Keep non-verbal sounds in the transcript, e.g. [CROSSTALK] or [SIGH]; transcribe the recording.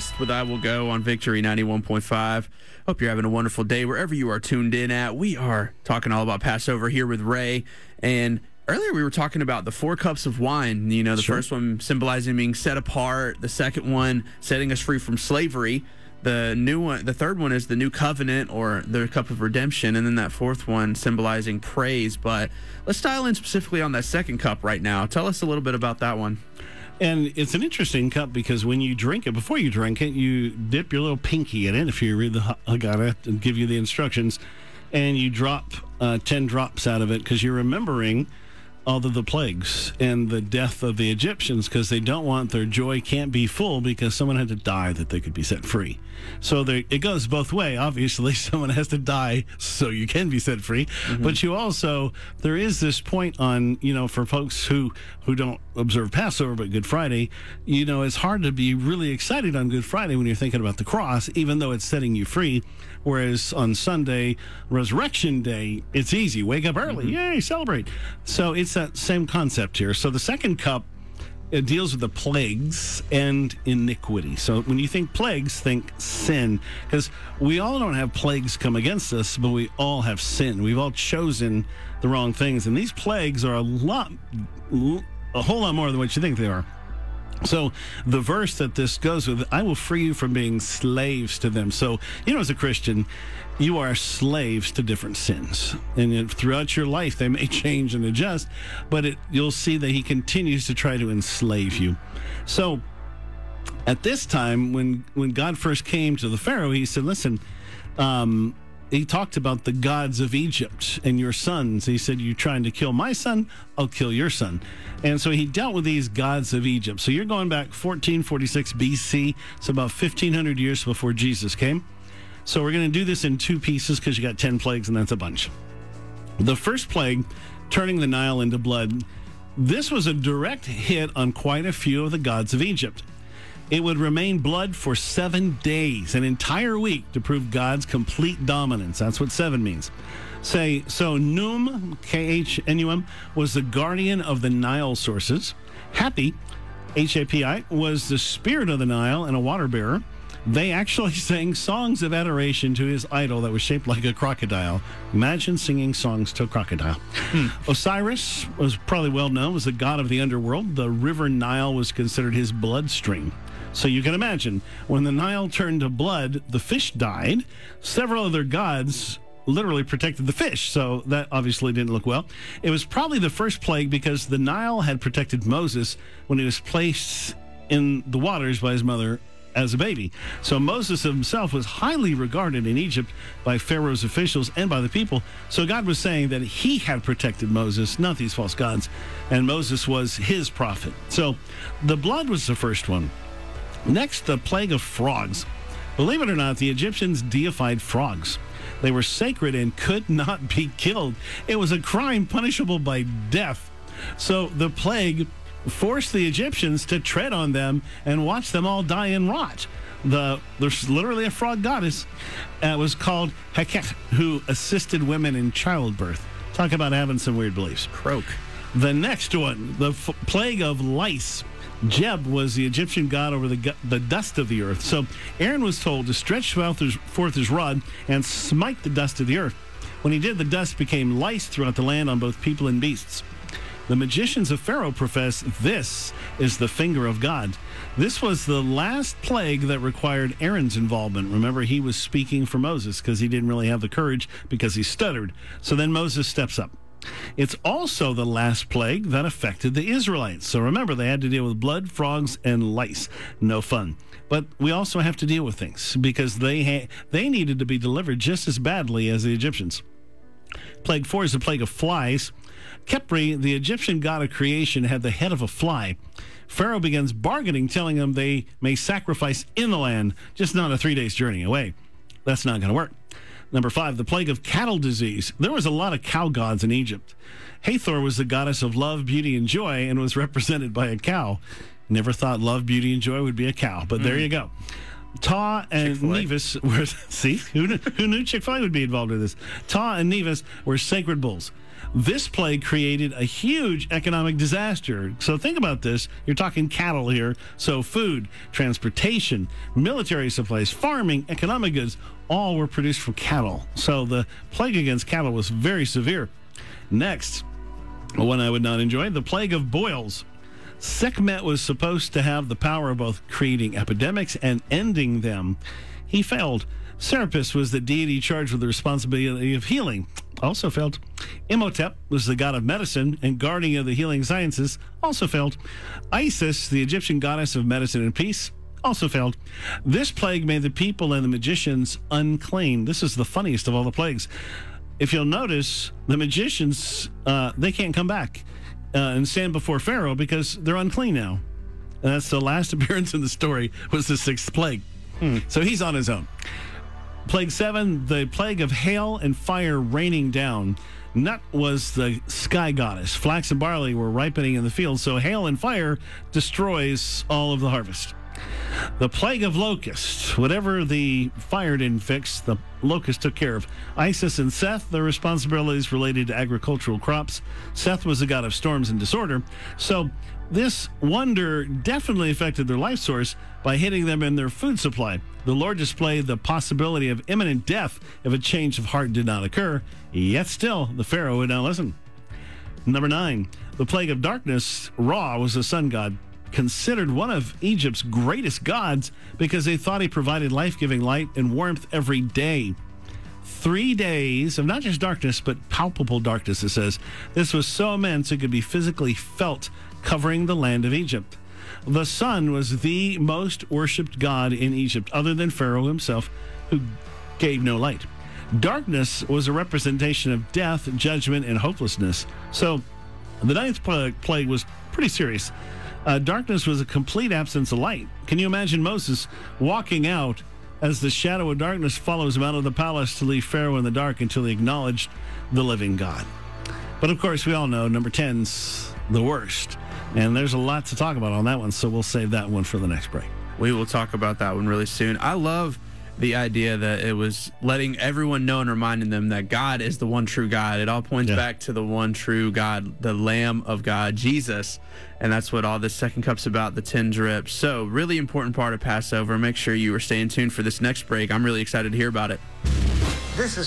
West with I Will Go on Victory 91.5. Hope you're having a wonderful day wherever you are tuned in at. We are talking all about Passover here with Ray. And earlier we were talking about the four cups of wine. You know, the Sure. first one symbolizing being set apart, the second one setting us free from slavery. The new one, the third one is the new covenant or the cup of redemption, and then that fourth one symbolizing praise. But let's dial in specifically on that second cup right now. Tell us a little bit about that one. And it's an interesting cup because when you drink it, before you drink it, you dip your little pinky in it if you read the Ha- Haggadah and give you the instructions, and you drop uh, 10 drops out of it because you're remembering all of the plagues and the death of the Egyptians because they don't want their joy can't be full because someone had to die that they could be set free. So there, it goes both way. Obviously, [LAUGHS] someone has to die so you can be set free. Mm-hmm. But you also there is this point on you know for folks who who don't observe Passover but Good Friday, you know it's hard to be really excited on Good Friday when you're thinking about the cross, even though it's setting you free. Whereas on Sunday, Resurrection Day, it's easy. Wake up early, mm-hmm. yay, celebrate. So it's same concept here. So the second cup it deals with the plagues and iniquity. So when you think plagues, think sin. Because we all don't have plagues come against us, but we all have sin. We've all chosen the wrong things. And these plagues are a lot, a whole lot more than what you think they are. So the verse that this goes with, I will free you from being slaves to them. So, you know, as a Christian, you are slaves to different sins. And throughout your life, they may [LAUGHS] change and adjust, but it, you'll see that he continues to try to enslave you. So at this time, when, when God first came to the Pharaoh, he said, listen, um, he talked about the gods of Egypt and your sons. He said, You're trying to kill my son, I'll kill your son. And so he dealt with these gods of Egypt. So you're going back 1446 BC, so about 1500 years before Jesus came. So we're going to do this in two pieces because you got 10 plagues and that's a bunch. The first plague, turning the Nile into blood, this was a direct hit on quite a few of the gods of Egypt. It would remain blood for seven days, an entire week, to prove God's complete dominance. That's what seven means. Say, so Khnum, K H N U M, was the guardian of the Nile sources. Hapi, H A P I, was the spirit of the Nile and a water bearer. They actually [LAUGHS] sang songs of adoration to his idol that was shaped like a crocodile. Imagine singing songs to a crocodile. Hmm. Osiris was probably well known was the god of the underworld. The river Nile was considered his bloodstream. So you can imagine when the Nile turned to blood, the fish died. Several other gods literally protected the fish, so that obviously didn't look well. It was probably the first plague because the Nile had protected Moses when he was placed in the waters by his mother as a baby. So Moses himself was highly regarded in Egypt by Pharaoh's officials and by the people. So God was saying that he had protected Moses, not these false gods, and Moses was his prophet. So the blood was the first one. Next, the plague of frogs. Believe it or not, the Egyptians deified frogs. They were sacred and could not be killed. It was a crime punishable by death. So the plague forced the Egyptians to tread on them and watch them all die and rot. The there's literally a frog goddess. Uh, it was called Heket, who assisted women in childbirth. Talk about having some weird beliefs. Croak. The next one, the f- plague of lice. Geb was the Egyptian god over the, the dust of the earth. So Aaron was told to stretch forth his, forth his rod and smite the dust of the earth. When he did, the dust became lice throughout the land on both people and beasts. The magicians of Pharaoh profess this is the finger of God. This was the last plague that required Aaron's involvement. Remember, he was speaking for Moses because he didn't really have the courage because he stuttered. So then Moses steps up. It's also the last plague that affected the Israelites. So remember, they had to deal with blood, frogs, and lice. No fun. But we also have to deal with things because they ha- they needed to be delivered just as badly as the Egyptians. Plague four is the plague of flies. Khepri, the Egyptian god of creation, had the head of a fly. Pharaoh begins bargaining, telling them they may sacrifice in the land, just not a three days journey away. That's not going to work. Number five, the plague of cattle disease. There was a lot of cow gods in Egypt. Hathor was the goddess of love, beauty, and joy and was [LAUGHS] represented by a cow. Never thought love, beauty, and joy would be a cow, but there hmm. you go. Ptah and Chick-fil-A. Mnevis were [LAUGHS] see who knew, who knew Chick Fil A would be involved in this. Ptah and Mnevis were sacred bulls. This plague created a huge economic disaster. So think about this. You're talking cattle here. So food, transportation, military supplies, farming, economic goods, all were produced from cattle. So the plague against cattle was very severe. Next, one I would not enjoy, the plague of boils. Sekhmet was supposed to have the power of both creating epidemics and ending them. He failed. Serapis was the deity charged with the responsibility of healing. Also failed. Imhotep was the god of medicine and guardian of the healing sciences. Also failed. Isis, the Egyptian goddess of medicine and peace. Also failed. This plague made the people and the magicians unclean. This is the funniest of all the plagues. If you'll notice, the magicians, uh, they can't come back uh, and stand before Pharaoh because they're unclean now. And that's the last [LAUGHS] appearance in the story was the sixth plague. So he's on his own. Plague seven, the plague of hail and fire raining down. Nut was the sky goddess. Flax and barley were ripening in the field, so hail and fire destroys all of the harvest. The plague of locusts. Whatever the fire didn't fix, the locust took care of. Isis and Seth, their responsibilities related to agricultural crops. Seth was the god of storms and disorder. So this wonder definitely affected their life source by hitting them in their food supply. The Lord displayed the possibility of imminent death if a change of heart did not occur. Yet still, the Pharaoh would not listen. Number nine, the plague of darkness. Ra was the sun god, considered one of Egypt's greatest gods because they thought he provided life giving light and warmth every day. Three days of not just darkness, but palpable darkness, it says. This was so immense it could be physically felt covering the land of Egypt. The sun was the most worshipped god in Egypt, other than Pharaoh himself, who gave no light. Darkness was a representation of death, judgment, and hopelessness. So the ninth plague was pretty serious. Uh, darkness was a complete absence of light. Can you imagine Moses walking out as the shadow of darkness follows him out of the palace to leave Pharaoh in the dark until he acknowledged the living God? But of course, we all know number 10's the worst. And there's a lot to talk about on that one, so we'll save that one for the next break. We will talk about that one really soon. I love the idea that it was letting everyone know and reminding them that God is the one true God. It all points Yeah. back to the one true God, the Lamb of God, Jesus. And that's what all this second cup's about, the 10 drips. So, really important part of Passover. Make sure you are staying tuned for this next break. I'm really excited to hear about it. This is